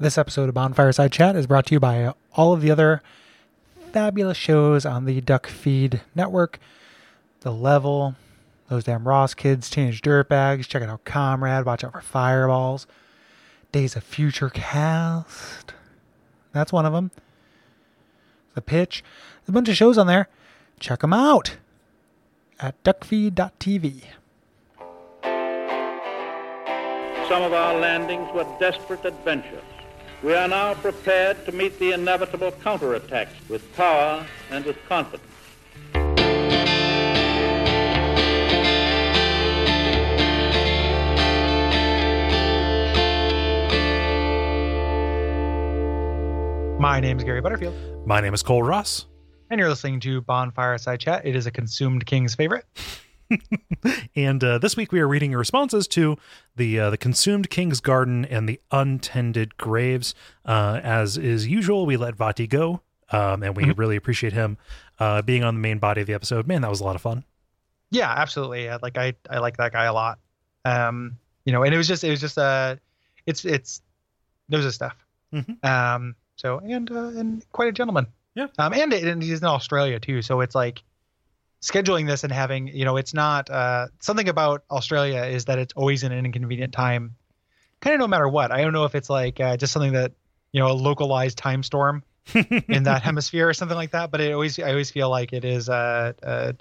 This episode of Bonfireside Chat is brought to you by all of the other fabulous shows on the Duck Feed Network. The Level, those damn Ross kids, Teenage Dirtbags, check out Comrade, watch out for Fireballs, Days of Future Cast. That's one of them. The Pitch. There's a bunch of shows on there. Check them out at duckfeed.tv. Some of our landings were desperate adventures. We are now prepared to meet the inevitable counterattacks with power and with confidence. My name is Gary Butterfield, My name is Kole Ross. and you're listening to Bonfireside Chat. It is a consumed king's favorite. And uh, this week we are reading your responses to the uh, the consumed king's garden and the untended graves. Uh, as is usual, we let Vaati go, um, and we Mhm. really appreciate him uh, being on the main body of the episode. Man, that was a lot of fun. Yeah, absolutely. Like I, I like that guy a lot. Um, you know, and it was just, it was just, uh, it's, it's, knows his stuff. Mhm. Um, so and uh, and quite a gentleman. Yeah. Um, and and he's in Australia too, so it's like scheduling this and having, you know, it's not uh something about Australia is that it's always in an inconvenient time, kind of no matter what. I don't know if it's like uh, just something that you know a localized time storm in that hemisphere or something like that. But it always I always feel like it is uh, uh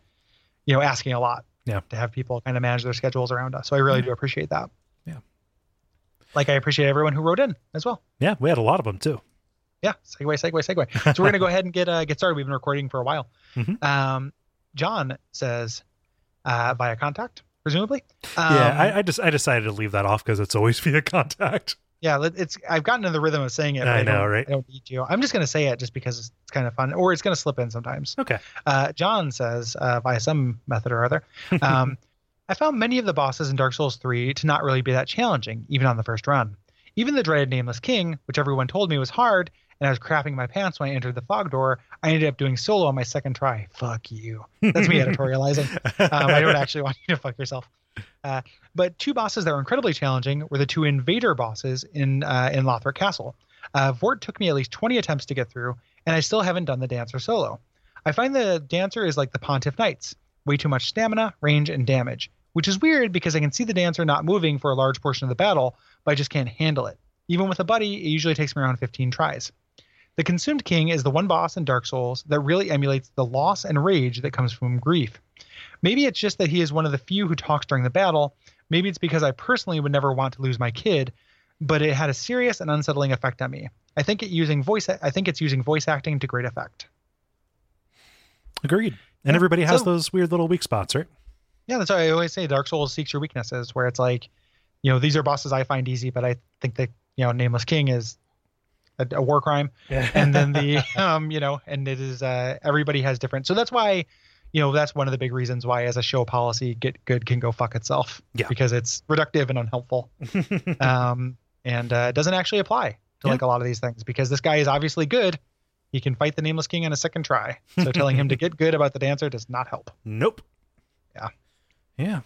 you know asking a lot. Yeah. To have people kind of manage their schedules around us. So I really Yeah. do appreciate that. Yeah. Like I appreciate everyone who wrote in as well. yeah, we had a lot of them too. Yeah. Segue, segue, segue. So we're gonna go ahead and get uh, get started. We've been recording for a while. Mhm. Um, John says uh, via contact, presumably. Um, yeah, I, I just I decided to leave that off because it's always via contact. Yeah, it's I've gotten in the rhythm of saying it. but I know, right? I don't need to. I'm just gonna say it just because it's, it's kind of fun, or it's gonna slip in sometimes. Okay. Uh, John says uh, via some method or other. Um, I found many of the bosses in Dark Souls 3 to not really be that challenging, even on the first run. Even the dreaded Nameless King, which everyone told me was hard, and I was crapping my pants when I entered the fog door, I ended up doing solo on my second try. Fuck you. That's me editorializing. Um, I don't actually want you to fuck yourself. Uh, but two bosses that were incredibly challenging were the two invader bosses in uh, in Lothric Castle. Uh, Vordt took me at least 20 attempts to get through, and I still haven't done the dancer solo. I find the dancer is like the Pontiff Knights way too much stamina, range, and damage, which is weird because I can see the dancer not moving for a large portion of the battle, but I just can't handle it. Even with a buddy, it usually takes me around 15 tries. The Consumed King is the one boss in Dark Souls that really emulates the loss and rage that comes from grief. Maybe it's just that he is one of the few who talks during the battle. Maybe it's because I personally would never want to lose my kid, but it had a serious and unsettling effect on me. I think it using voice I think it's using voice acting to great effect. Agreed. And Yeah, everybody has so- those weird little weak spots, right? Yeah, that's why I always say Dark Souls seeks your weaknesses, where it's like, you know, these are bosses I find easy, but I think that you know, Nameless King is a, a war crime, and then the um, you know, and it is uh, everybody has different. So that's why, you know, that's one of the big reasons why, as a show policy, Get Good can go fuck itself. Yeah. because it's reductive and unhelpful, um, and uh, doesn't actually apply to Yeah. like a lot of these things because this guy is obviously good. He can fight the Nameless King on a second try. So telling him to get good about the dancer does not help. Nope. Yeah. Yeah.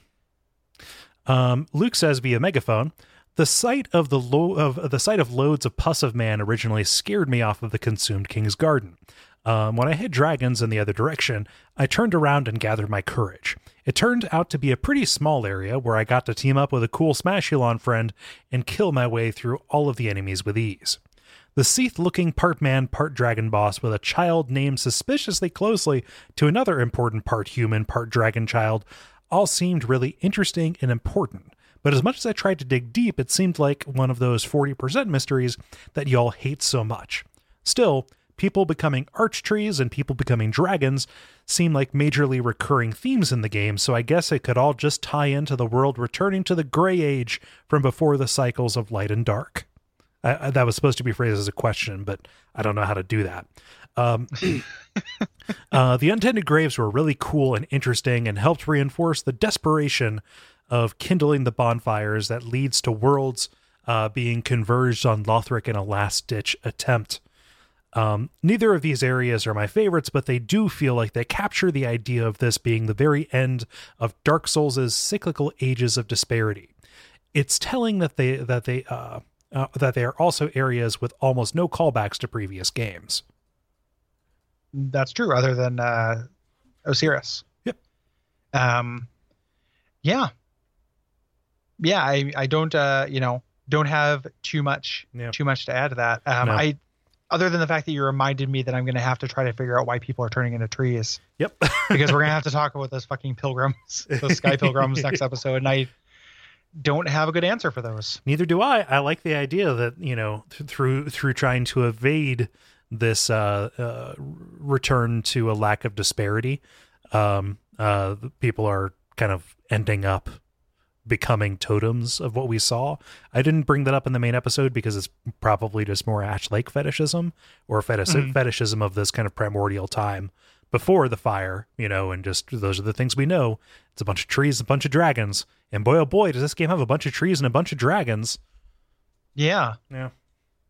Um, Luke says via megaphone, the sight of the lo- of the sight of loads of pus of man originally scared me off of the consumed king's garden. Um, when I hit dragons in the other direction, I turned around and gathered my courage. It turned out to be a pretty small area where I got to team up with a cool Smashulon friend and kill my way through all of the enemies with ease. The Seath looking part man, part dragon boss with a child named suspiciously closely to another important part human, part dragon child all seemed really interesting and important. But as much as I tried to dig deep, it seemed like one of those 40% mysteries that y'all hate so much. Still, people becoming archtrees and people becoming dragons seem like majorly recurring themes in the game, so I guess it could all just tie into the world returning to the gray age from before the cycles of light and dark. I, I- that was supposed to be phrased as a question, but I don't know how to do that. Um, uh, the untended graves were really cool and interesting and helped reinforce the desperation of kindling the bonfires that leads to worlds uh, being converged on Lothric in a last ditch attempt. Um, neither of these areas are my favorites, but they do feel like they capture the idea of this being the very end of Dark Souls' cyclical ages of disparity. It's telling that they that they uh, uh, that they are also areas with almost no callbacks to previous games. That's true, other than uh, Oceiros. Yep. Um, yeah, yeah. I I don't uh you know don't have too much Yeah. too much to add to that. Um, No. I other than the fact that you reminded me that I'm going to have to try to figure out why people are turning into trees Yep. because we're going to have to talk about those fucking pilgrims, those sky pilgrims next episode, and I don't have a good answer for those. Neither do I. I like the idea that you know th- through through trying to evade this uh, uh, return to a lack of disparity, um, uh, people are kind of ending up becoming totems of what we saw. I didn't bring that up in the main episode because it's probably just more Ash Lake fetishism or fetish- Mhm. fetishism of this kind of primordial time before the fire, you know, and just those are the things we know. It's a bunch of trees, a bunch of dragons, and boy oh boy, does this game have a bunch of trees and a bunch of dragons. Yeah, Yeah.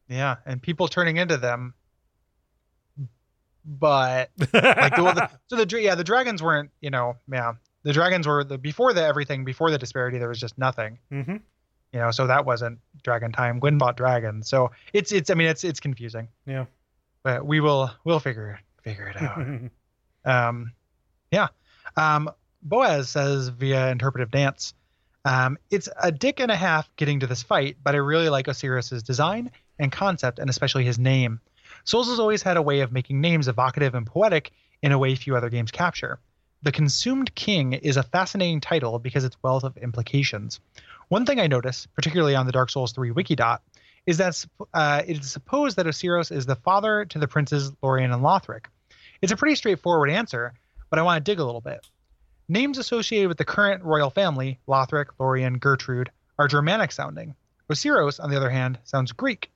yeah, and people turning into them. But like the, well, the so the yeah the dragons weren't you know yeah the dragons were the before the everything before the disparity there was just nothing. Mm-hmm. you know so that wasn't dragon time. Gwyn bought dragons. So it's it's I mean it's it's confusing. Yeah. but we will we'll figure figure it out. Um yeah. Um Boaz says via interpretive dance um it's a dick and a half getting to this fight but I really like Oceiros's design and concept and especially his name. Souls has always had a way of making names evocative and poetic in a way few other games capture. The Consumed King is a fascinating title because its wealth of implications. One thing I notice, particularly on the Dark Souls 3 Wikidot, is that uh, it is supposed that Oceiros is the father to the princes Lorian and Lothric. It's a pretty straightforward answer, but I want to dig a little bit. Names associated with the current royal family, Lothric, Lorien, Gertrude, are Germanic sounding. Oceiros, on the other hand, sounds Greek.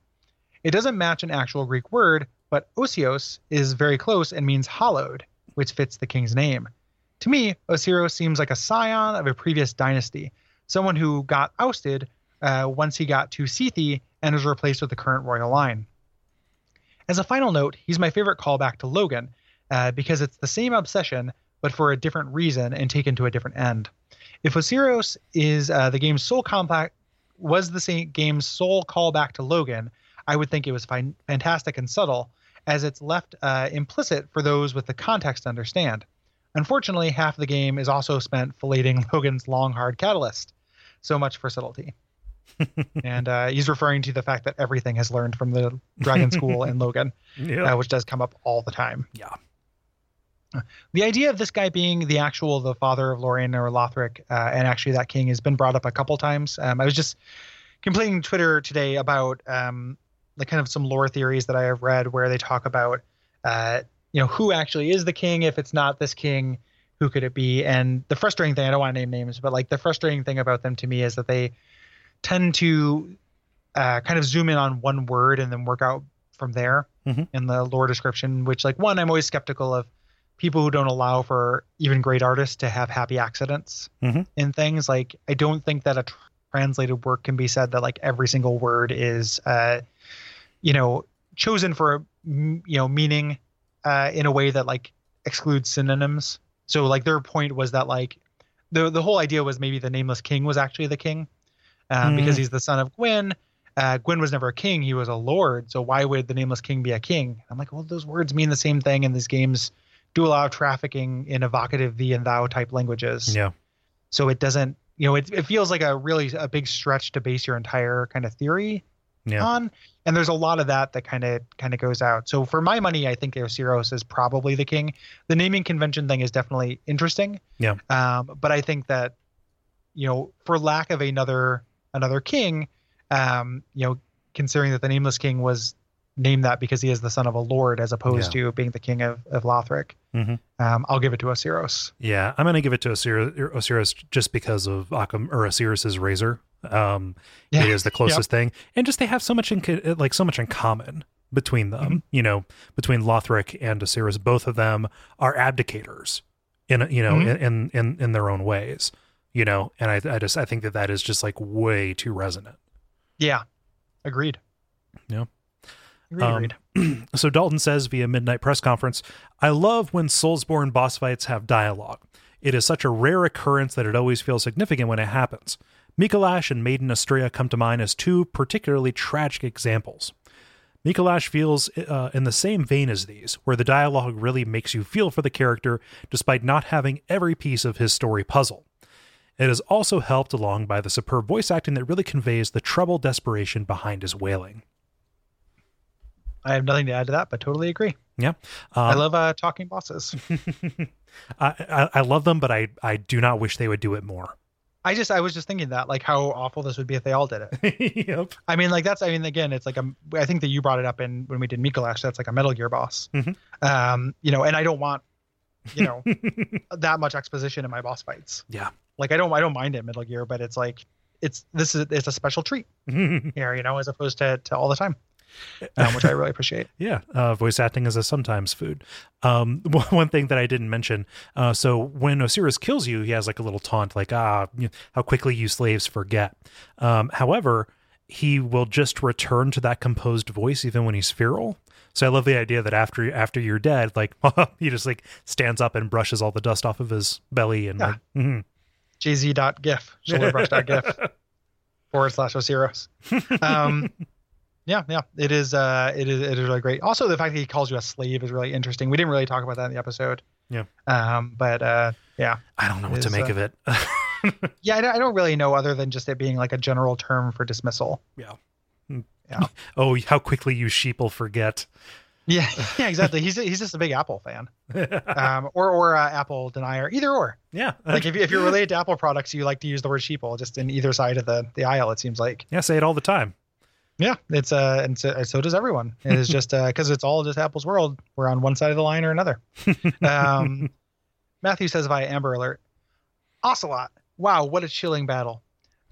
It doesn't match an actual Greek word, but osios is very close and means hallowed, which fits the king's name. To me, Oceiros seems like a scion of a previous dynasty, someone who got ousted uh, once he got to Sethi and was replaced with the current royal line. As a final note, he's my favorite callback to Logan uh, because it's the same obsession, but for a different reason and taken to a different end. If Oceiros is uh, the game's sole compact, was the same game's sole callback to Logan, I would think it was fantastic and subtle, as it's left uh, implicit for those with the context to understand. Unfortunately, half the game is also spent filleting Logan's long, hard catalyst. So much for subtlety. and uh, he's referring to the fact that everything has learned from the Dragon School and Logan, Yeah. uh, which does come up all the time. yeah. The idea of this guy being the actual the father of Lorian or Lothric, uh, and actually that king has been brought up a couple times. Um, I was just completing Twitter today about um, like kind of some lore theories that I have read where they talk about uh, you know who actually is the king if it's not this king who could it be and the frustrating thing I don't want to name names but like the frustrating thing about them to me is that they tend to uh, kind of zoom in on one word and then work out from there Mhm. in the lore description which like one I'm always skeptical of people who don't allow for even great artists to have happy accidents Mhm. in things like I don't think that a tr- translated work can be said that like every single word is uh you know chosen for m- you know meaning uh in a way that like excludes synonyms so like their point was that like the the whole idea was maybe the nameless king was actually the king um, Mm. because he's the son of Gwyn uh, Gwyn was never a king; he was a lord. So why would the nameless king be a king? I'm like, well, those words mean the same thing, and these games do a lot of trafficking in evocative thee and thou type languages. Yeah. So it doesn't, you know, it, it feels like a really a big stretch to base your entire kind of theory Yeah. on, and there's a lot of that that kind of kind of goes out. So for my money, I think Oceiros is probably the king. The naming convention thing is definitely interesting. Yeah. Um, but I think that, you know, for lack of another another king, um, you know, considering that the nameless king was named that because he is the son of a lord as opposed to being the king of, of Lothric. Mhm. Um, I'll give it to Oceiros. Yeah, I'm gonna give it to Oceiros, Oceiros just because of Occam or Oceiros's razor. Um, Yeah. it is the closest thing, and just they have so much in like so much in common between them. Mm-hmm. You know, between Lothric and Oceiros, both of them are abdicators in you know Mhm. in, in in in their own ways. You know, and I I just I think that that is just like way too resonant. Yeah. Agreed. Yeah. Agreed. Um, agreed. so Dalton says via midnight press conference, I love when Soulsborne boss fights have dialogue. It is such a rare occurrence that it always feels significant when it happens. Mikolash and Maiden Astrea come to mind as two particularly tragic examples. Mikolash feels uh, in the same vein as these, where the dialogue really makes you feel for the character despite not having every piece of his story puzzle. It is also helped along by the superb voice acting that really conveys the troubled desperation behind his wailing. I have nothing to add to that, but totally agree. Yeah, um, I love uh, talking bosses. I, I, I love them, but I I do not wish they would do it more. I just I was just thinking that like how awful this would be if they all did it. yep. I mean like that's I mean again it's like a I think that you brought it up in when we did Mikolash that's like a Metal Gear boss. Mm-hmm. Um you know and I don't want you know that much exposition in my boss fights. Yeah. Like I don't I don't mind it Metal Gear but it's like it's this is it's a special treat here you know as opposed to to all the time um, which I really appreciate. yeah, uh, voice acting is a sometimes food. Um, one thing that I didn't mention. Uh, so when Oceiros kills you, he has like a little taunt, like "Ah, how quickly you slaves forget." Um, however, he will just return to that composed voice even when he's feral. So I love the idea that after after you're dead, like he just like stands up and brushes all the dust off of his belly and yeah. like, mm-hmm. jz.gif shoulderbrush.gif forward slash Oceiros. Um, yeah, yeah, it is. Uh, it is. It is really great. Also, the fact that he calls you a slave is really interesting. We didn't really talk about that in the episode. Yeah. Um, but uh, yeah, I don't know what to make uh, of it. yeah, I don't, I don't really know other than just it being like a general term for dismissal. Yeah. Yeah. oh, how quickly you sheeple forget. Yeah, yeah, exactly. He's he's just a big Apple fan, um, or or uh, Apple denier, either or. Yeah, like if, if you're related to Apple products, you like to use the word sheeple just in either side of the the aisle. It seems like. Yeah, say it all the time. Yeah, it's uh, and so, so does everyone. It is just uh, because it's all just Apple's world. We're on one side of the line or another. Um, Matthew says via Amber Alert, Ocelotte. Wow, what a chilling battle.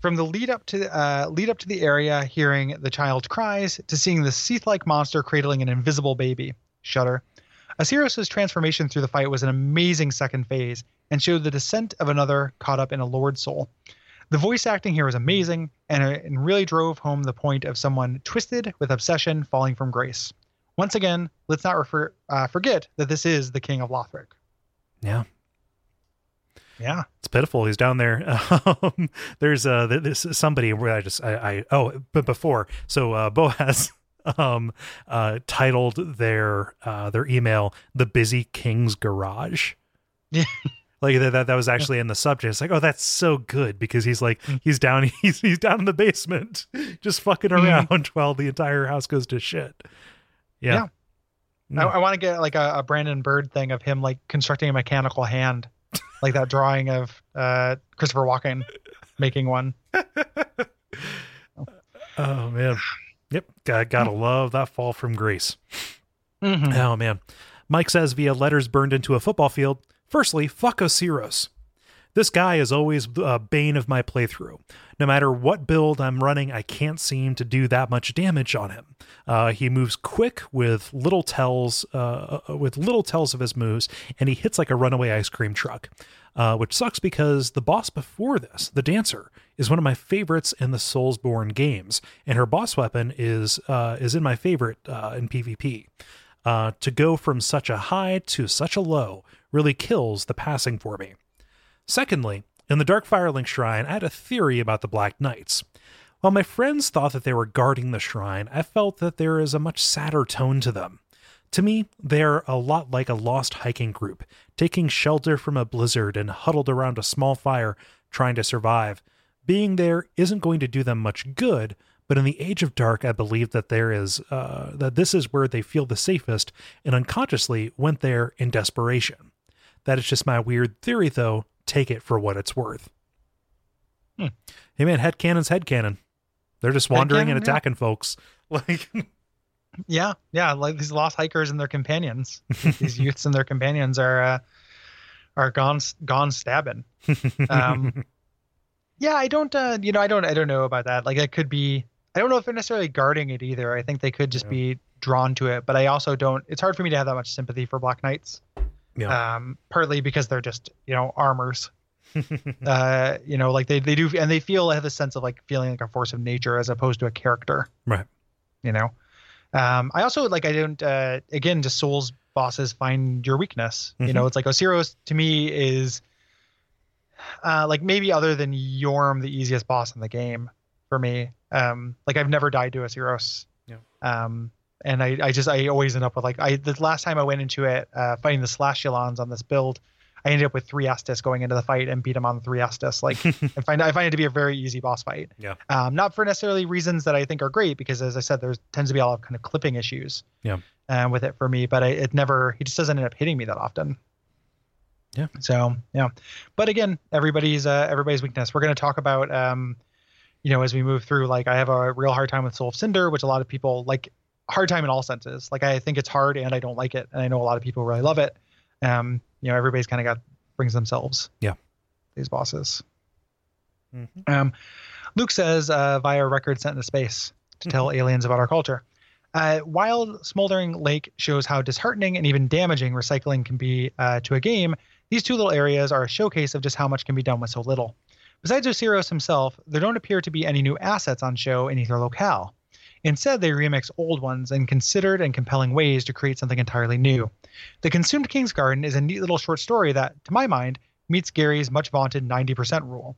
From the lead up to uh, lead up to the area, hearing the child cries, to seeing the Seath-like monster cradling an invisible baby. Shudder. Oceiros's transformation through the fight was an amazing second phase and showed the descent of another caught up in a Lord soul. The voice acting here was amazing and, and really drove home the point of someone twisted with obsession falling from grace. Once again, let's not refer, uh, forget that this is the King of Lothric. Yeah. Yeah. It's pitiful. He's down there. Um, there's uh, this somebody where I just I, I oh, but before so uh, Boaz um uh titled their uh their email the busy king's garage yeah like that, that that was actually in the subject it's like oh that's so good because he's like he's down he's he's down in the basement just fucking around mm. while the entire house goes to shit yeah, yeah. Mm. I, I want to get like a, a, Brandon Bird thing of him like constructing a mechanical hand, like that drawing of uh, Christopher Walken making one. oh man, yep, gotta love that fall from grace. Mm-hmm. Oh man, Mike says via letters burned into a football field. Firstly, fuck Oceiros. This guy is always a bane of my playthrough. No matter what build I'm running, I can't seem to do that much damage on him. Uh, he moves quick with little tells, uh, with little tells of his moves, and he hits like a runaway ice cream truck. Uh, which sucks because the boss before this, the dancer, is one of my favorites in the Soulsborne games, and her boss weapon is uh, is in my favorite uh, in PvP. Uh, to go from such a high to such a low really kills the passing for me. Secondly, in the Dark Firelink Shrine, I had a theory about the Black Knights. While my friends thought that they were guarding the shrine, I felt that there is a much sadder tone to them. To me, they're a lot like a lost hiking group, taking shelter from a blizzard and huddled around a small fire trying to survive. Being there isn't going to do them much good, but in the age of dark, I believe that there is uh, that this is where they feel the safest, and unconsciously went there in desperation. That is just my weird theory, though, take it for what it's worth. Hmm. Hey man, head cannon's head cannon. They're just wandering and attacking yeah. folks. Like Yeah, yeah, like these lost hikers and their companions. these youths and their companions are uh are gone gone stabbing. Um Yeah, I don't uh you know, I don't I don't know about that. Like it could be I don't know if they're necessarily guarding it either. I think they could just yeah. be drawn to it, but I also don't it's hard for me to have that much sympathy for Black Knights. Yeah. Um, partly because they're just you know armors. uh, you know, like they they do, and they feel have a sense of like feeling like a force of nature as opposed to a character. Right. You know. Um, I also like I don't uh again just souls bosses find your weakness. Mm-hmm. You know, it's like Oceiros to me is uh, like maybe other than Yhorm, the easiest boss in the game for me. Um, like I've never died to Oceiros. Yeah. Um, and I, I just I always end up with like I the last time I went into it uh, fighting the Slashulons on this build, I ended up with three Estus going into the fight and beat him on three Estus. Like I find I find it to be a very easy boss fight. Yeah. Um, not for necessarily reasons that I think are great because as I said, there tends to be a lot of kind of clipping issues. Yeah. Um, with it for me, but I, it never he just doesn't end up hitting me that often. Yeah. So yeah, but again, everybody's uh, everybody's weakness. We're going to talk about um, you know, as we move through. Like I have a real hard time with Soul of Cinder, which a lot of people like hard time in all senses. Like I think it's hard and I don't like it, and I know a lot of people really love it. Um, you know, everybody's kind of got brings themselves. Yeah. These bosses. Mhm. Um, Luke says uh, via record sent into space to tell aliens about our culture. Uh, Wild Smoldering Lake shows how disheartening and even damaging recycling can be uh, to a game. These two little areas are a showcase of just how much can be done with so little. Besides Oceiros himself, there don't appear to be any new assets on show in either locale. Instead, they remix old ones in considered and compelling ways to create something entirely new. The Consumed King's Garden is a neat little short story that, to my mind, meets Gary's much vaunted 90% rule.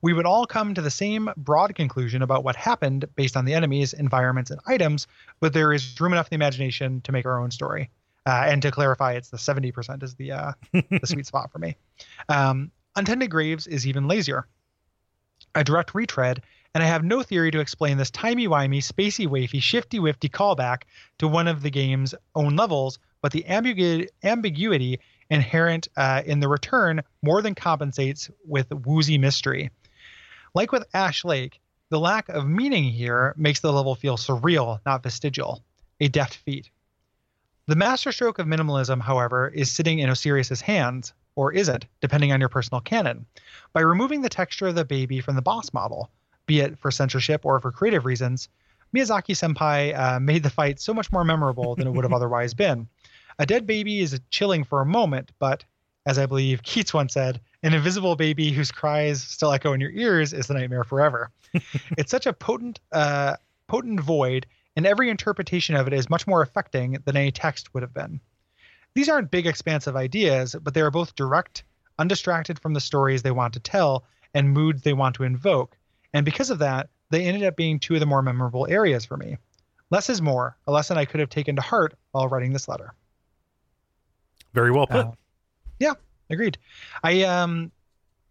We would all come to the same broad conclusion about what happened based on the enemies, environments, and items, but there is room enough in the imagination to make our own story. Uh, and to clarify, it's the 70% is the uh, the sweet spot for me. Um, Untended Graves is even lazier. A direct retread, and I have no theory to explain this timey-wimey, spacey-wafy, shifty-wifty callback to one of the game's own levels, but the ambigu- ambiguity inherent uh, in the return more than compensates with woozy mystery. Like with Ash Lake, the lack of meaning here makes the level feel surreal, not vestigial, a deft feat. The masterstroke of minimalism, however, is sitting in Oceiros's hands, or isn't, depending on your personal canon. By removing the texture of the baby from the boss model, be it for censorship or for creative reasons, Miyazaki senpai uh, made the fight so much more memorable than it would have otherwise been. A dead baby is chilling for a moment, but as I believe Keats once said, an invisible baby whose cries still echo in your ears is the nightmare forever. it's such a potent, uh, potent void, and every interpretation of it is much more affecting than any text would have been. These aren't big, expansive ideas, but they are both direct, undistracted from the stories they want to tell and moods they want to invoke. And because of that, they ended up being two of the more memorable areas for me. Less is more, a lesson I could have taken to heart while writing this letter. Very well put. Uh, yeah, agreed. I um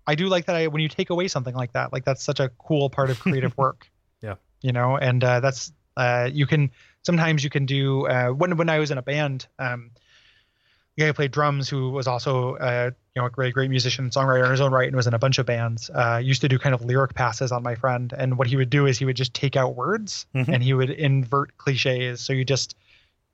I do like that I when you take away something like that, like that's such a cool part of creative work. Yeah. You know, and uh that's uh you can sometimes you can do uh when when I was in a band, um the guy who played drums who was also uh you know a great great musician songwriter in his own right and was in a bunch of bands uh used to do kind of lyric passes on my friend. And what he would do is he would just take out words Mhm. and he would invert cliches. So you just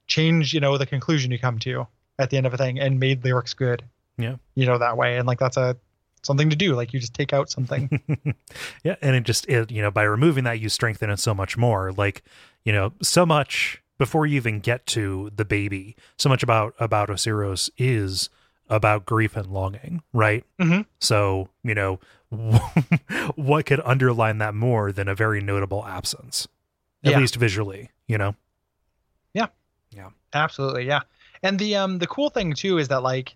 change you know the conclusion you come to at the end of a thing and made lyrics good Yeah. you know that way. And like that's a something to do. Like you just take out something. Yeah. And it just it, you know by removing that you strengthen it so much more. Like you know so much before you even get to the baby so much about about oceiros is about grief and longing right? Mhm. so you know what could underline that more than a very notable absence at Yeah. least visually you know? Yeah, yeah, absolutely yeah. And the um the cool thing too is that like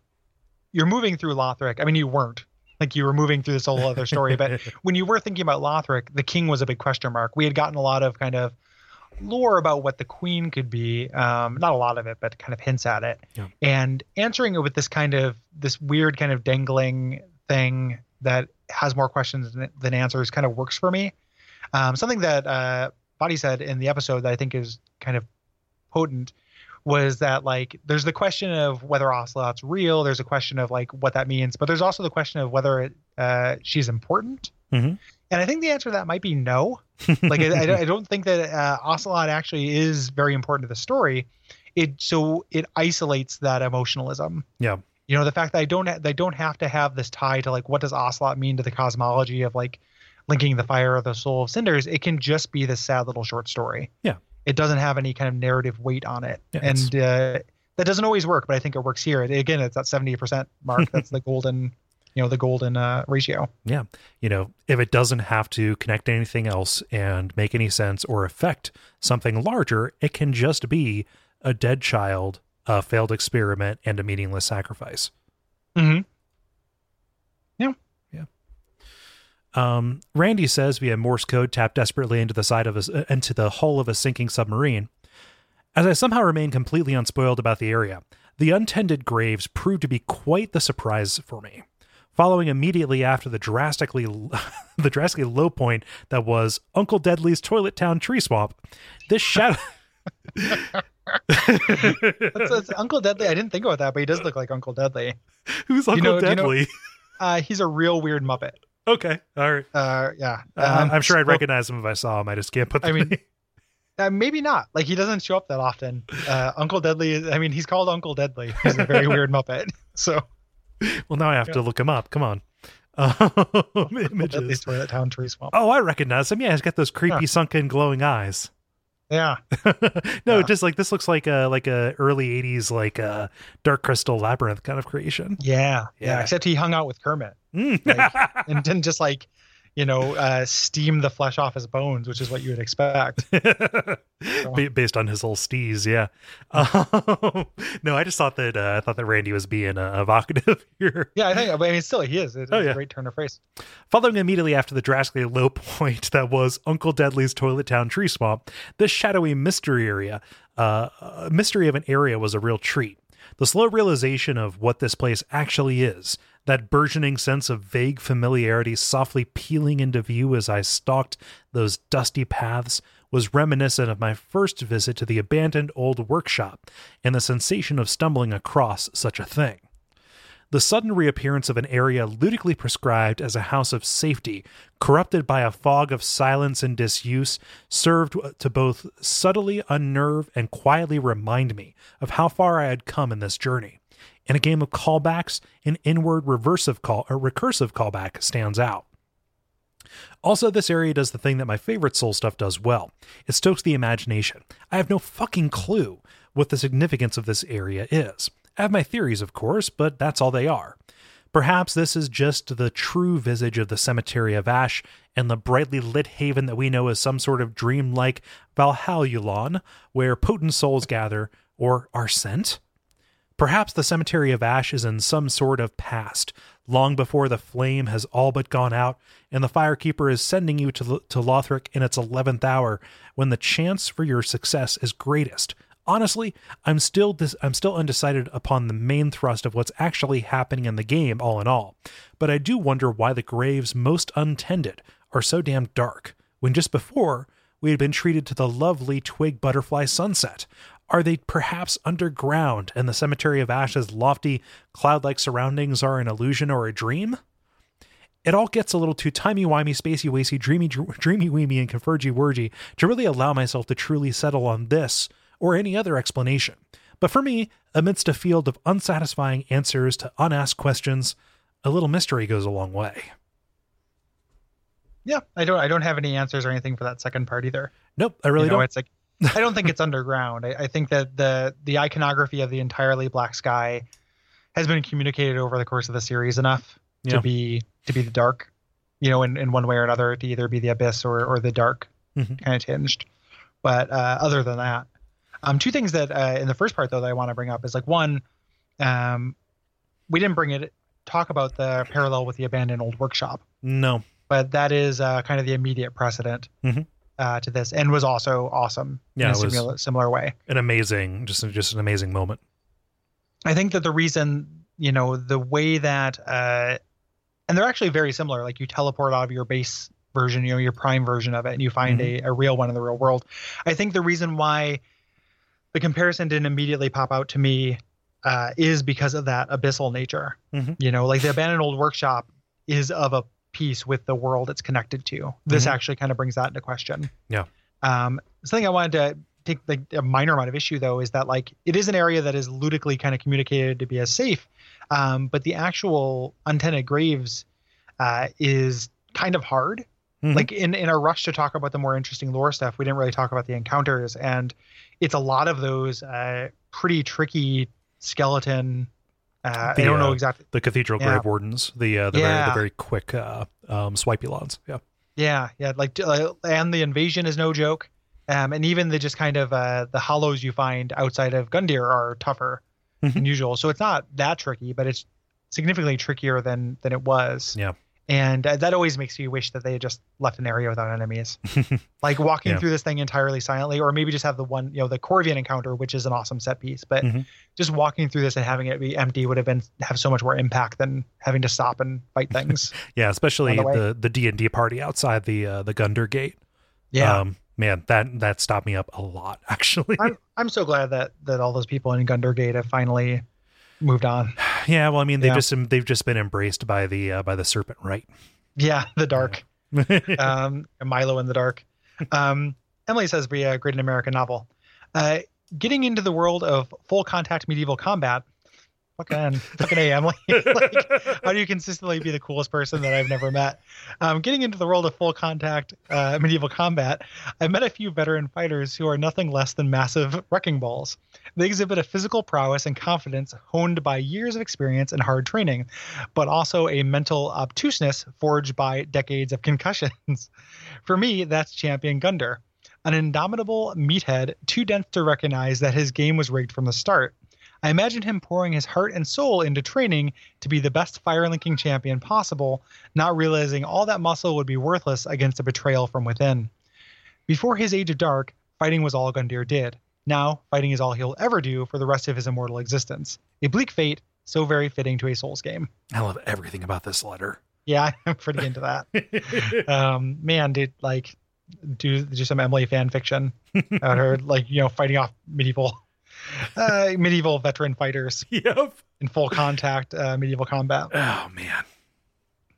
you're moving through lothric. I mean you weren't. Like you were moving through this whole other story but when you were thinking about lothric the king was a big question mark. We had gotten a lot of kind of lore about what the queen could be um not a lot of it but kind of hints at it Yeah. and answering it with this kind of this weird kind of dangling thing that has more questions than, than answers kind of works for me um something that uh body said in the episode that i think is kind of potent was that like there's the question of whether ocelotte's real there's a question of like what that means but there's also the question of whether it, uh, she's important Mhm. And i think the answer to that might be no. Like I, I don't- think that uh, ocelotte actually is very important to the story. It so it isolates that emotionalism. Yeah. you know the fact that i don't ha- they don't have to have this tie to like what does ocelotte mean to the cosmology of like linking the fire of the soul of cinders? It can just be this sad little short story. Yeah. it doesn't have any kind of narrative weight on it. Yeah, and uh, that doesn't always work but i think it works here. Again it's that 70% mark. That's the golden you know the golden uh, ratio yeah you know if it doesn't have to connect anything else and make any sense or affect something larger it can just be a dead child a failed experiment and a meaningless sacrifice mm-hmm. yeah Yeah. Um, Randy says via Morse code, tap desperately into the side of a, into the hull of a sinking submarine. As I somehow remain completely unspoiled about the area, the untended graves proved to be quite the surprise for me. Following immediately after the drastically the drastically low point that was Uncle Deadly's Toilet Town Tree Swamp, this shadow. that's, that's Uncle Deadly. I didn't think about that, but he does look like Uncle Deadly. Who's Uncle you know, Deadly? You know, uh, he's a real weird Muppet. Okay, all right. Uh, yeah, um, I'm sure I'd recognize him if I saw him. I just can't put. I mean, uh, maybe not. Like he doesn't show up that often. Uh, Uncle Deadly is. I mean, he's called Uncle Deadly. He's a very weird Muppet. So. Well, now I have yeah. to look him up. Come on. Um, images. Toilet Town Tree Swamp. Oh, I recognize him. Yeah, he's got those creepy, yeah. sunken, glowing eyes. Yeah. no, Yeah. just like this looks like a like a early '80s like a Dark Crystal Labyrinth kind of creation. Yeah, yeah. Yeah. Except he hung out with Kermit Mm. and didn't just like, you know, uh, steam the flesh off his bones, which is what you would expect. Ba- Based on his whole steez, yeah. Um, no, I just thought that uh, I thought that Randy was being uh, evocative here. Yeah, I think. I mean, still, he is. It's Oh, a yeah. great turn of phrase. Following immediately after the drastically low point that was Uncle Deadly's Toilet Town Tree Swamp, this shadowy mystery area, uh, uh, mystery of an area was a real treat. The slow realization of what this place actually is, that burgeoning sense of vague familiarity softly peeling into view as I stalked those dusty paths, was reminiscent of my first visit to the abandoned old workshop and the sensation of stumbling across such a thing. The sudden reappearance of an area ludicrously prescribed as a house of safety, corrupted by a fog of silence and disuse, served to both subtly unnerve and quietly remind me of how far I had come in this journey. In a game of callbacks, an inward reversive call or recursive callback stands out. Also, this area does the thing that my favorite soul stuff does well. It stokes the imagination. I have no fucking clue what the significance of this area is. I have my theories, of course, but that's all they are. Perhaps this is just the true visage of the cemetery of Ash and the brightly lit haven that we know as some sort of dreamlike Valhalla, where potent souls gather or are sent. Perhaps the cemetery of Ash is in some sort of past, long before the flame has all but gone out, and the Firekeeper is sending you to, to Lothric in its eleventh hour, when the chance for your success is greatest. Honestly, I'm still dis- I'm still undecided upon the main thrust of what's actually happening in the game, all in all. But I do wonder why the graves most untended are so damn dark, when just before we had been treated to the lovely twig butterfly sunset. Are they perhaps underground, and the cemetery of Ash's lofty, cloud like surroundings are an illusion or a dream? It all gets a little too timey wimey, spacey wacy, dreamy dreamy weemy, and convergy worgy to really allow myself to truly settle on this or any other explanation. But for me, amidst a field of unsatisfying answers to unasked questions, a little mystery goes a long way. Yeah, I don't. I don't have any answers or anything for that second part either. Nope, I really you know, don't. it's like I don't think it's underground. I, I think that the the iconography of the entirely black sky has been communicated over the course of the series enough Yeah. to be to be the dark, you know, in, in one way or another, to either be the abyss or or the dark Mhm. kind of tinged. But uh, other than that, um, two things that uh, in the first part though that I want to bring up is like one, um, we didn't bring it talk about the parallel with the abandoned old workshop No. but that is uh, kind of the immediate precedent Mhm. Uh, to this, and was also awesome Yeah, in a similar, similar way. An amazing, just just an amazing moment. I think that the reason, you know, the way that, uh, and they're actually very similar. Like you teleport out of your base version, you know, your prime version of it, and you find a, a real one in the real world. I think the reason why the comparison didn't immediately pop out to me uh, is because of that abyssal nature. Mhm. You know, like the abandoned old workshop is of a piece with the world it's connected to. This Mhm. actually kind of brings that into question. Yeah. Um, something I wanted to take like a minor amount of issue though is that like it is an area that is ludically kind of communicated to be as safe, um, but the actual untended graves uh, is kind of hard. Mhm. Like in in a rush to talk about the more interesting lore stuff, we didn't really talk about the encounters, and it's a lot of those uh, pretty tricky skeleton. Uh, The, I don't know uh, exactly. the cathedral Yeah. grave wardens, the uh, the very the very quick uh, um, swipulons. Yeah. Yeah, yeah, like uh, and the invasion is no joke. Um, and even the just kind of uh, the hollows you find outside of Gundyr are tougher Mhm. than usual. So it's not that tricky, but it's significantly trickier than than it was. Yeah. And uh, that always makes me wish that they had just left an area without enemies, like walking Yeah. through this thing entirely silently, or maybe just have the one, you know, the Corvian encounter, which is an awesome set piece, but Mhm. just walking through this and having it be empty would have been have so much more impact than having to stop and fight things. Yeah, especially the the the D and D party outside the uh, the Gundyr Gate. yeah, Um, man, that that stopped me up a lot actually. I'm I'm so glad that that all those people in Gundyr Gate have finally moved on. Yeah, well, I mean, they've Yeah. just they've just been embraced by the uh, by the Serpent, right? Yeah, the dark. um, Milo in the Dark. Um, Emily says, "Be a great American novel." Uh, getting into the world of full contact medieval combat. Fucking, fucking a Emily. like, how do you consistently be the coolest person that I've never met? Um, getting into the world of full contact uh, medieval combat, I've met a few veteran fighters who are nothing less than massive wrecking balls. They exhibit a physical prowess and confidence honed by years of experience and hard training, but also a mental obtuseness forged by decades of concussions. For me, that's Champion Gundyr, an indomitable meathead too dense to recognize that his game was rigged from the start. I imagine him pouring his heart and soul into training to be the best fire linking champion possible, not realizing all that muscle would be worthless against a betrayal from within. Before his Age of Dark, fighting was all Gundyr did. Now, fighting is all he'll ever do for the rest of his immortal existence. A bleak fate, so very fitting to a Souls game. I love everything about this letter. Yeah, I'm pretty into that. um, man, dude, like, do do some Emily fan fiction about her, like, you know, fighting off medieval, uh, medieval veteran fighters yep. in full contact uh, medieval combat. Oh man.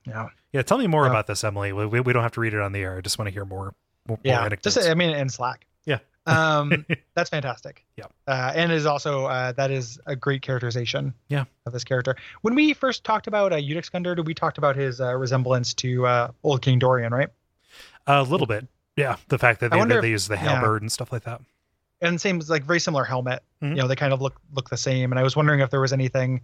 Yeah, Yeah, tell me more Yeah. about this, Emily. We, we we don't have to read it on the air. I just want to hear more. more yeah. anecdotes. Just, I mean, in Slack. Yeah. um, that's fantastic. Yeah. uh, and is also uh, that is a great characterization. Yeah. of this character. When we first talked about uh, Iudex Gundyr, we talked about his uh, resemblance to uh, Old King Doran, right? a little bit. Yeah, the fact that they, that if- they use the yeah. halberd and stuff like that. And same like very similar helmet. Mhm. You know, they kind of look look the same. And I was wondering if there was anything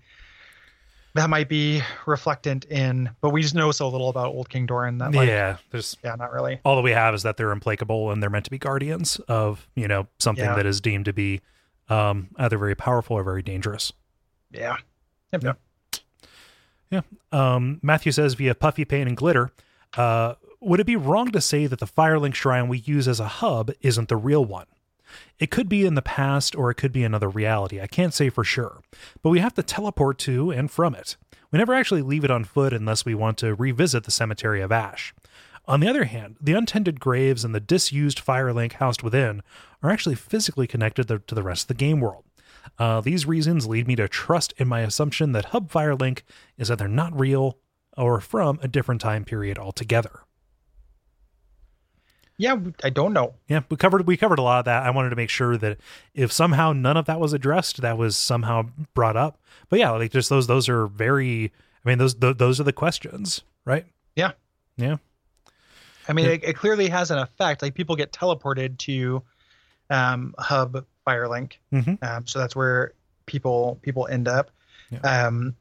that might be reflectant in, but we just know so little about Old King Doran that like, yeah, yeah, not really. all that we have is that they're implacable and they're meant to be guardians of you know something Yeah. that is deemed to be um, either very powerful or very dangerous. Yeah. Yep, Yeah. Um, Matthew says via Puffy Paint and Glitter, uh, would it be wrong to say that the Firelink shrine we use as a hub isn't the real one? It could be in the past or it could be another reality. I can't say for sure. But we have to teleport to and from it. We never actually leave it on foot unless we want to revisit the Cemetery of Ash. On the other hand, the untended graves and the disused Firelink housed within are actually physically connected to to the rest of the game world. Uh, these reasons lead me to trust in my assumption that Hub Firelink is either not real or from a different time period altogether. Yeah, I don't know. Yeah, we covered we covered a lot of that. I wanted to make sure that if somehow none of that was addressed, that was somehow brought up. But yeah, like just those those are very. I mean, those th- those are the questions, right? Yeah. Yeah. I mean, Yeah. it, it clearly has an effect. Like people get teleported to um, Hub Firelink, Mhm. um, so that's where people people end up. Yeah. Um,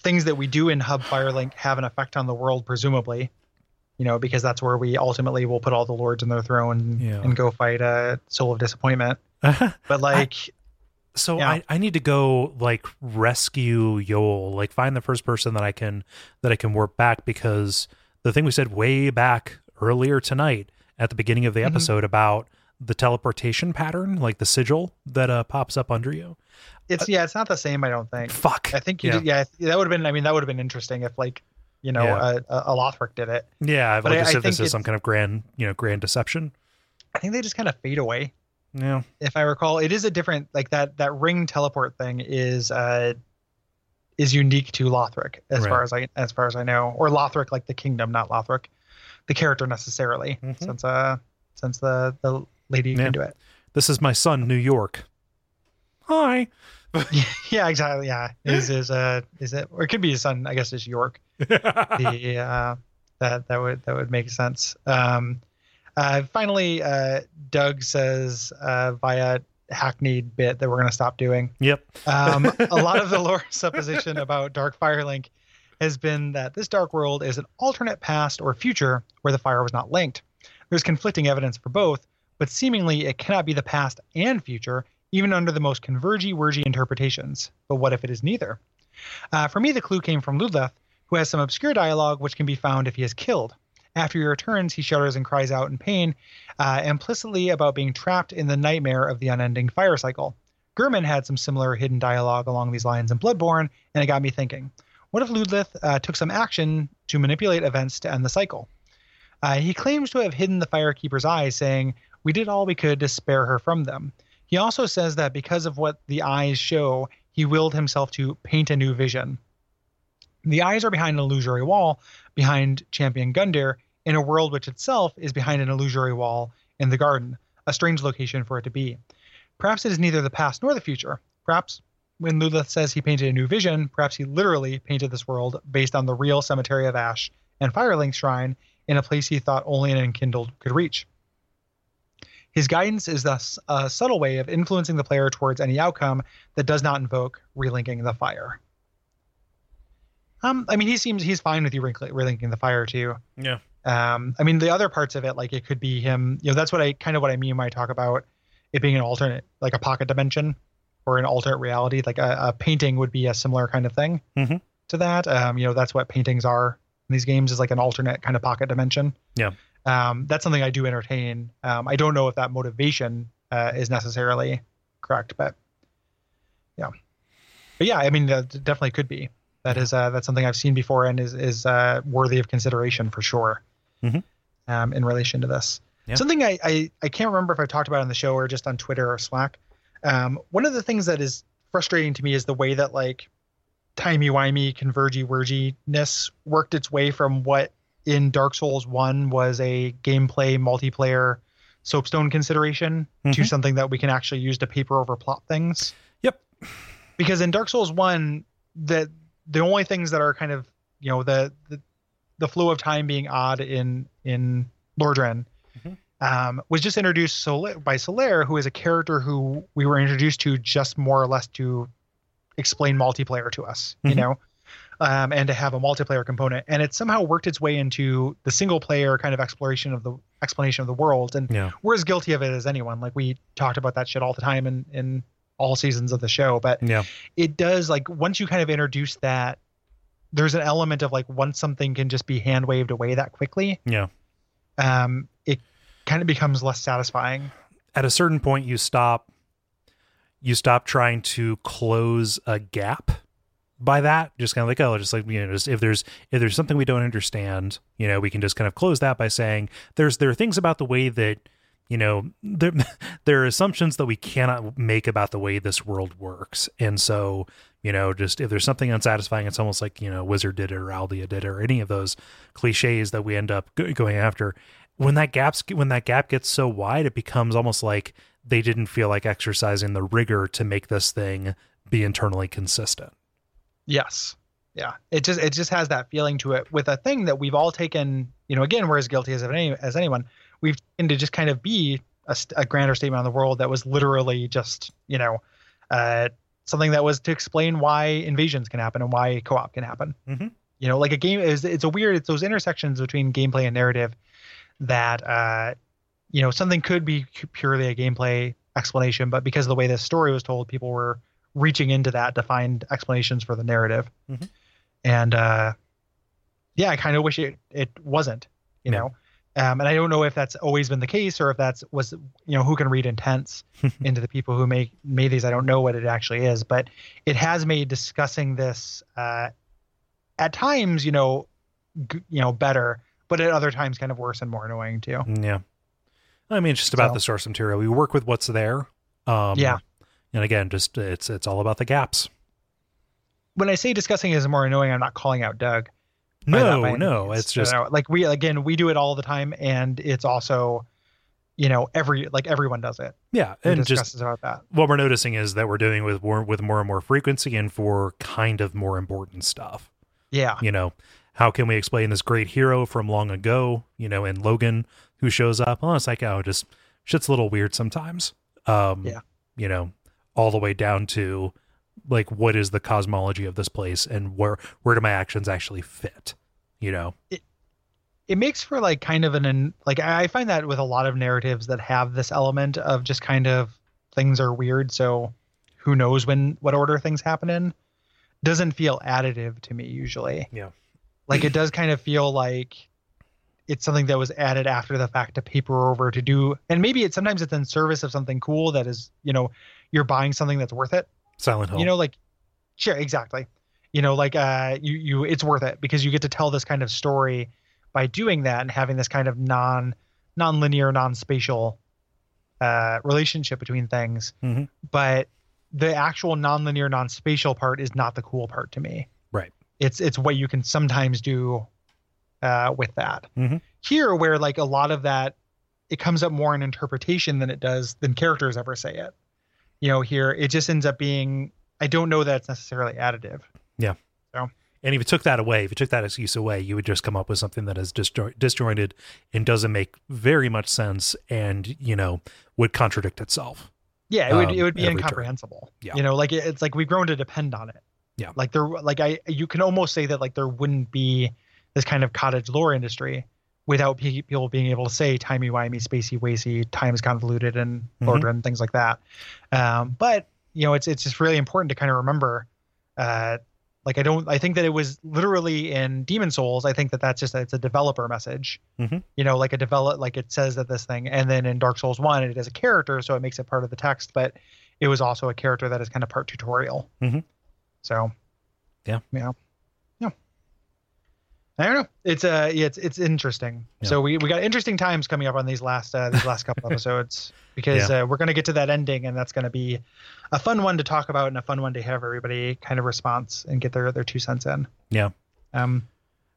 things that we do in Hub Firelink have an effect on the world, presumably. You know, because that's where we ultimately will put all the lords in their throne Yeah. and go fight a Soul of Disappointment. But like, so Yeah. I, I need to go like rescue Yoel, like find the first person that I can that I can warp back because the thing we said way back earlier tonight at the beginning of the Mhm. episode about the teleportation pattern, like the sigil that uh, pops up under you. it's yeah, it's not the same. I don't think. Fuck. I think you yeah. did, yeah, that would have been. I mean, that would have been interesting if like, you know, Yeah. a, a, a Lothric did it. Yeah, I've just I this is some kind of grand, you know, grand deception. I think they just kind of fade away. Yeah. if I recall, it is a different like that that ring teleport thing is uh is unique to Lothric as Right. far as I as far as I know, or Lothric like the kingdom, not Lothric, the character necessarily, Mhm. since uh since the the lady Yeah. can do it. This is my son, New York. Hi. yeah, exactly. Yeah, is is uh is it or it could be his son? I guess it's York. the uh, that that would that would make sense. Um, uh, finally, uh, Doug says uh, via hackneyed bit that we're going to stop doing. yep. Um, a lot of the lore supposition about Dark Firelink has been that this dark world is an alternate past or future where the fire was not linked. There's conflicting evidence for both, but seemingly it cannot be the past and future, even under the most convergy-wergy interpretations. But what if it is neither? Uh, for me, the clue came from Ludleth, who has some obscure dialogue which can be found if he is killed. After he returns, he shudders and cries out in pain, uh, implicitly about being trapped in the nightmare of the unending fire cycle. Gehrman had some similar hidden dialogue along these lines in Bloodborne, and it got me thinking. What if Ludleth uh, took some action to manipulate events to end the cycle? Uh, he claims to have hidden the Firekeeper's eyes, saying, We did all we could to spare her from them. He also says that because of what the eyes show, he willed himself to paint a new vision. The eyes are behind an illusory wall behind Champion Gundyr in a world which itself is behind an illusory wall in the garden, a strange location for it to be. Perhaps it is neither the past nor the future. Perhaps when Ludleth says he painted a new vision, perhaps he literally painted this world based on the real Cemetery of Ash and Firelink Shrine in a place he thought only an unkindled could reach. His guidance is thus a subtle way of influencing the player towards any outcome that does not invoke relinking the fire. Um, I mean, he seems he's fine with you relinking the fire too. Yeah. Um, I mean, the other parts of it, like it could be him. You know, that's what I kind of what I mean when I talk about it being an alternate, like a pocket dimension or an alternate reality. Like a, a painting would be a similar kind of thing mm-hmm. to that. Um, you know, that's what paintings are in these games is like an alternate kind of pocket dimension. Yeah. Um, that's something I do entertain. Um, I don't know if that motivation uh, is necessarily correct, but yeah, but yeah, I mean, that definitely could be. That is uh, that's something I've seen before and is is uh, worthy of consideration for sure. Mm-hmm. Um, in relation to this, Yeah. something I, I I can't remember if I talked about on the show or just on Twitter or Slack. Um, one of the things that is frustrating to me is the way that like timey wimey convergy worginess worked its way from what in Dark Souls One was a gameplay multiplayer soapstone consideration to Mhm. something that we can actually use to paper over plot things. Yep. Because in Dark Souls One, the the only things that are kind of you know the the, the flow of time being odd in in Lordran Mhm. um, was just introduced Sol- by Solaire, who is a character who we were introduced to just more or less to explain multiplayer to us, you Mhm. know, um, and to have a multiplayer component. And it somehow worked its way into the single player kind of exploration of the explanation of the world. And Yeah. we're as guilty of it as anyone. Like we talked about that shit all the time in in all seasons of the show. But Yeah. it does like once you kind of introduce that, there's an element of like once something can just be hand waved away that quickly, Yeah. um, it kind of becomes less satisfying. At a certain point, you stop. You stop trying to close a gap by that. Just kind of like, oh, just like you know, just if there's if there's something we don't understand, you know, we can just kind of close that by saying there's there are things about the way that you know there there are assumptions that we cannot make about the way this world works, and so you know, just if there's something unsatisfying, it's almost like you know, Wizard did it or Aldia did it or any of those cliches that we end up go- going after. When that gaps when that gap gets so wide, it becomes almost like they didn't feel like exercising the rigor to make this thing be internally consistent. Yes. Yeah. It just it just has that feeling to it with a thing that we've all taken, you know, again, we're as guilty as any as anyone. We've taken to just kind of be a, a grander statement on the world that was literally just, you know, uh, something that was to explain why invasions can happen and why co-op can happen. Mhm. You know, like a game is it's a weird it's those intersections between gameplay and narrative that uh you know something could be purely a gameplay explanation but because of the way this story was told people were reaching into that to find explanations for the narrative Mhm. and uh yeah i kind of wish it it wasn't you Yeah. know um and i don't know if that's always been the case or if that's was you know who can read intents into the people who make made these i don't know what it actually is but it has made discussing this uh at times you know g- you know better but at other times kind of worse and more annoying too Yeah. I mean, it's just about So- the source material. We work with what's there. Um, Yeah. And again, just it's it's all about the gaps. when I say discussing is more annoying, I'm not calling out Doug. No, no, it's just like we again we do it all the time, and it's also, you know, every like everyone does it. yeah, And just about that. what we're noticing is that we're doing with more with more and more frequency and for kind of more important stuff. Yeah, You know, how can we explain this great hero from long ago? You know, and Logan who shows up. Well, it's like oh, just shit's a little weird sometimes. Um, Yeah. You know, all the way down to like what is the cosmology of this place and where where do my actions actually fit? You know. it it makes for like kind of an like I I find that with a lot of narratives that have this element of just kind of things are weird, so who knows when what order things happen in doesn't feel additive to me usually. Yeah. Like it does kind of feel like it's something that was added after the fact to paper over to do, and maybe it's sometimes it's in service of something cool that is, you know, you're buying something that's worth it. Silent Hill. You know, like sure, exactly. You know, like uh, you you it's worth it because you get to tell this kind of story by doing that and having this kind of non non-linear, non-spatial uh, relationship between things. Mhm. But the actual non-linear, non-spatial part is not the cool part to me. Right. It's it's what you can sometimes do uh, with that. Mhm. Here, where like a lot of that, it comes up more in interpretation than it does than characters ever say it. You know, here it just ends up being. I don't know that it's necessarily additive. Yeah. So. And if you took that away, if you took that excuse away, you would just come up with something that is disjo- disjointed and doesn't make very much sense and, you know, would contradict itself. Yeah, it would um, it would be every turn. incomprehensible. Yeah. You know, like it- it's like we've grown to depend on it. Yeah. Like there like I you can almost say that like there wouldn't be this kind of cottage lore industry without people being able to say timey wimey, spacey wacy, time is convoluted and Mhm. order and things like that. Um, but you know, it's it's just really important to kind of remember. Uh, like I don't I think that it was literally in Demon Souls. I think that that's just it's a developer message. Mhm. You know, like a develop like it says that this thing, and then in Dark Souls One, it is a character, so it makes it part of the text. But it was also a character that is kind of part tutorial. Mhm. So, yeah, yeah. I don't know. It's uh, yeah, it's it's interesting. Yeah. So we we got interesting times coming up on these last uh, these last couple episodes because uh, we're gonna get to that ending, and that's gonna be a fun one to talk about and a fun one to have everybody kind of response and get their their two cents in. Yeah. Um.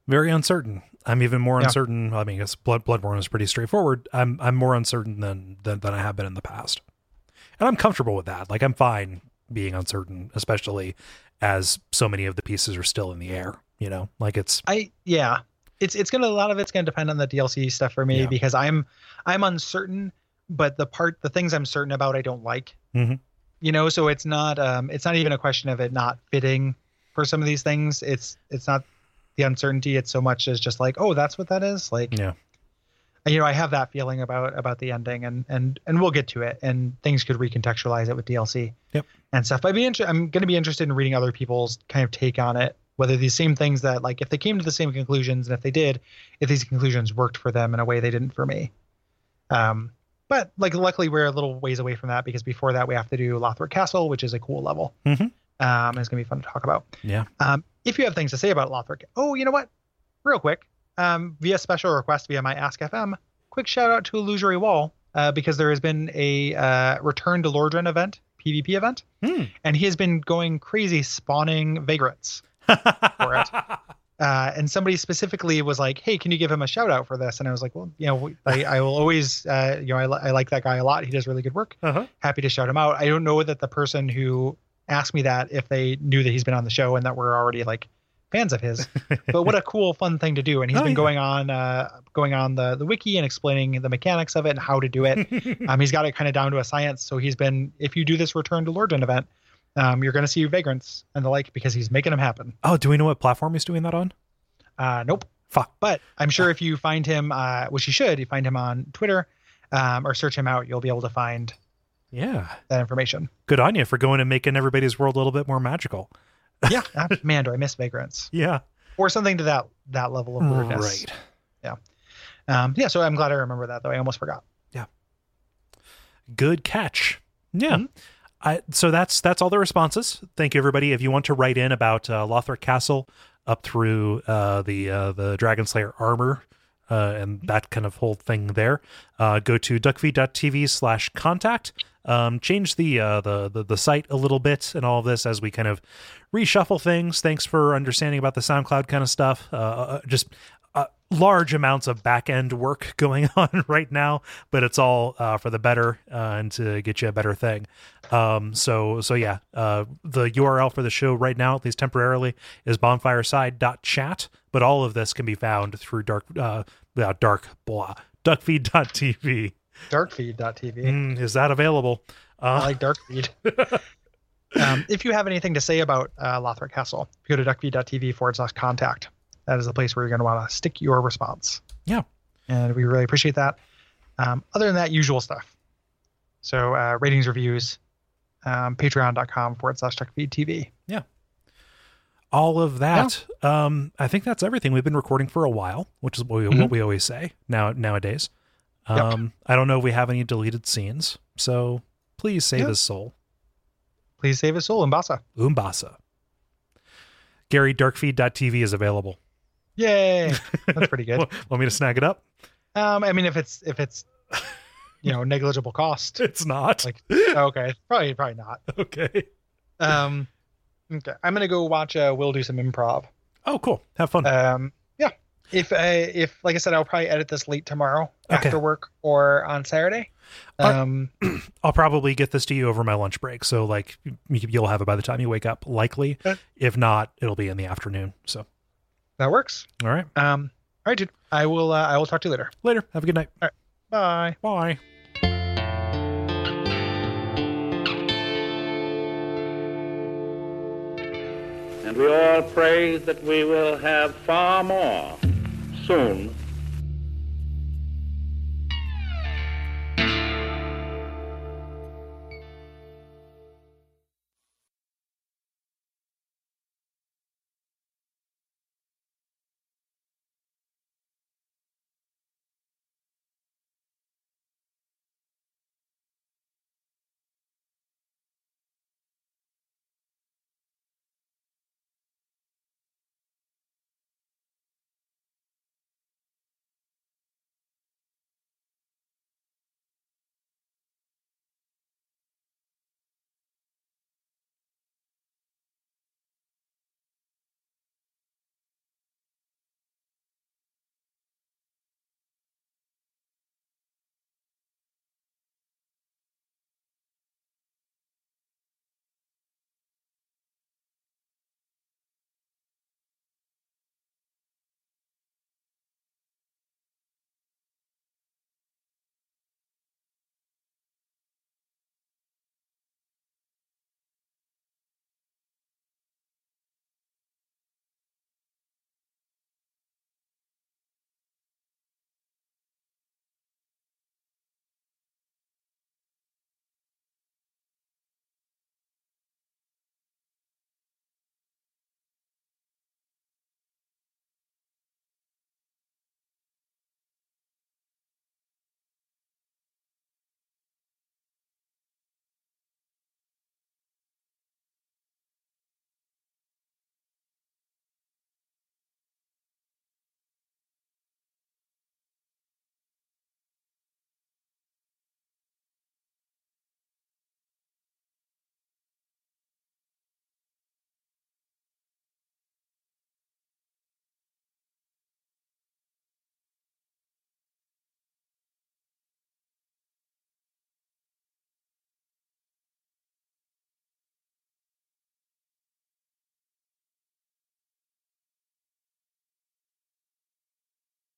Very uncertain. I'm even more Yeah. uncertain. I mean, I guess Blood Bloodborne is pretty straightforward. I'm I'm more uncertain than, than than I have been in the past, and I'm comfortable with that. Like I'm fine being uncertain, especially as so many of the pieces are still in the air. You know, like it's I yeah, it's it's gonna a lot of it's gonna depend on the DLC stuff for me Yeah. because I'm I'm uncertain, but the part the things I'm certain about I don't like. Mhm. You know, so it's not um it's not even a question of it not fitting for some of these things. It's it's not the uncertainty. It's so much as just like oh that's what that is like. yeah, You know, I have that feeling about about the ending, and and and we'll get to it, and things could recontextualize it with DLC. Yep. And stuff. But I'd be inter- I'm going to be interested in reading other people's kind of take on it, whether these same things that like if they came to the same conclusions, and if they did, if these conclusions worked for them in a way they didn't for me. Um, but like luckily we're a little ways away from that because before that we have to do Lothric Castle, which is a cool level. Mhm. Um, it's gonna be fun to talk about. yeah. Um, if you have things to say about Lothric, oh, you know what? Real quick, um, via special request via my Ask FM, quick shout out to Illusory Wall uh, because there has been a uh, Return to Lordran event, PvP event, Hmm. and he has been going crazy spawning vagrants. For it. Uh, and somebody specifically was like, "Hey, can you give him a shout out for this?" And I was like, "Well, you know, I, I will always, uh, you know, I, li- I like that guy a lot. He does really good work. uh-huh. Happy to shout him out. I don't know that the person who asked me that if they knew that he's been on the show and that we're already like fans of his. but what a cool, fun thing to do. And he's Oh, been yeah. going on, uh, going on the the wiki and explaining the mechanics of it and how to do it. um, he's got it kind of down to a science. So he's been, if you do this Return to Lordran event, um, you're going to see vagrants and the like because he's making them happen. oh, do we know what platform he's doing that on? Uh, nope. Fuck. But I'm sure if you find him, uh, which you should, you find him on Twitter um, or search him out, you'll be able to find Yeah. that information. Good on you for going and making everybody's world a little bit more magical. Yeah, man, do I miss vagrants Yeah. or something to that that level of weirdness. Right. Yeah. Um, yeah, so I'm glad I remember that though. I almost forgot. Yeah. Good catch. Yeah. Mhm. I, so that's that's all the responses. Thank you, everybody. If you want to write in about uh, Lothric Castle up through uh, the uh, the Dragon Slayer armor uh, and that kind of whole thing there, uh, go to duckfeed.tv slash contact. Um, change the, uh, the the the site a little bit and all of this as we kind of reshuffle things. Thanks for understanding about the SoundCloud kind of stuff. Uh, uh, just uh, large amounts of back end work going on right now, but it's all uh, for the better uh, and to get you a better thing. Um, so so yeah, uh, the URL for the show right now, at least temporarily, is bonfireside.chat. But all of this can be found through dark uh, dark blah duckfeed.tv. Darkfeed.tv. Mm, is that available? I Uh, like Darkfeed. um, if you have anything to say about uh, Lothric Castle, go to duckfeed.tv forward slash contact. That is the place where you're going to want to stick your response. Yeah. And we really appreciate that. Um, other than that, usual stuff. So uh, ratings, reviews, um, patreon.com forward slash duckfeedtv. all of that. Um, I think that's everything. We've been recording for a while, which is what we, Mhm. what we always say now nowadays. Yep. Um, I don't know if we have any deleted scenes, so please save Yep. his soul. Please save his soul, Umbasa. Umbasa. Gary Darkfeed.tv is available. Yay! That's pretty good. Want me to snag it up? Um, I mean, if it's if it's you know negligible cost, It's not. Like- okay, probably probably not. okay. Um, okay, I'm gonna go watch. Uh, we'll do some improv. Oh, cool. Have fun. Um, yeah. If uh, if like I said, I'll probably edit this late tomorrow Okay. after work or on Saturday. Um, I'll probably get this to you over my lunch break. So, like, you- you'll have it by the time you wake up, likely. Okay. If not, it'll be in the afternoon. So, that works. all right. Um, all right, dude. I will. Uh, I will talk to you later. Later. Have a good night. All right. Bye. Bye. And we all pray that we will have far more soon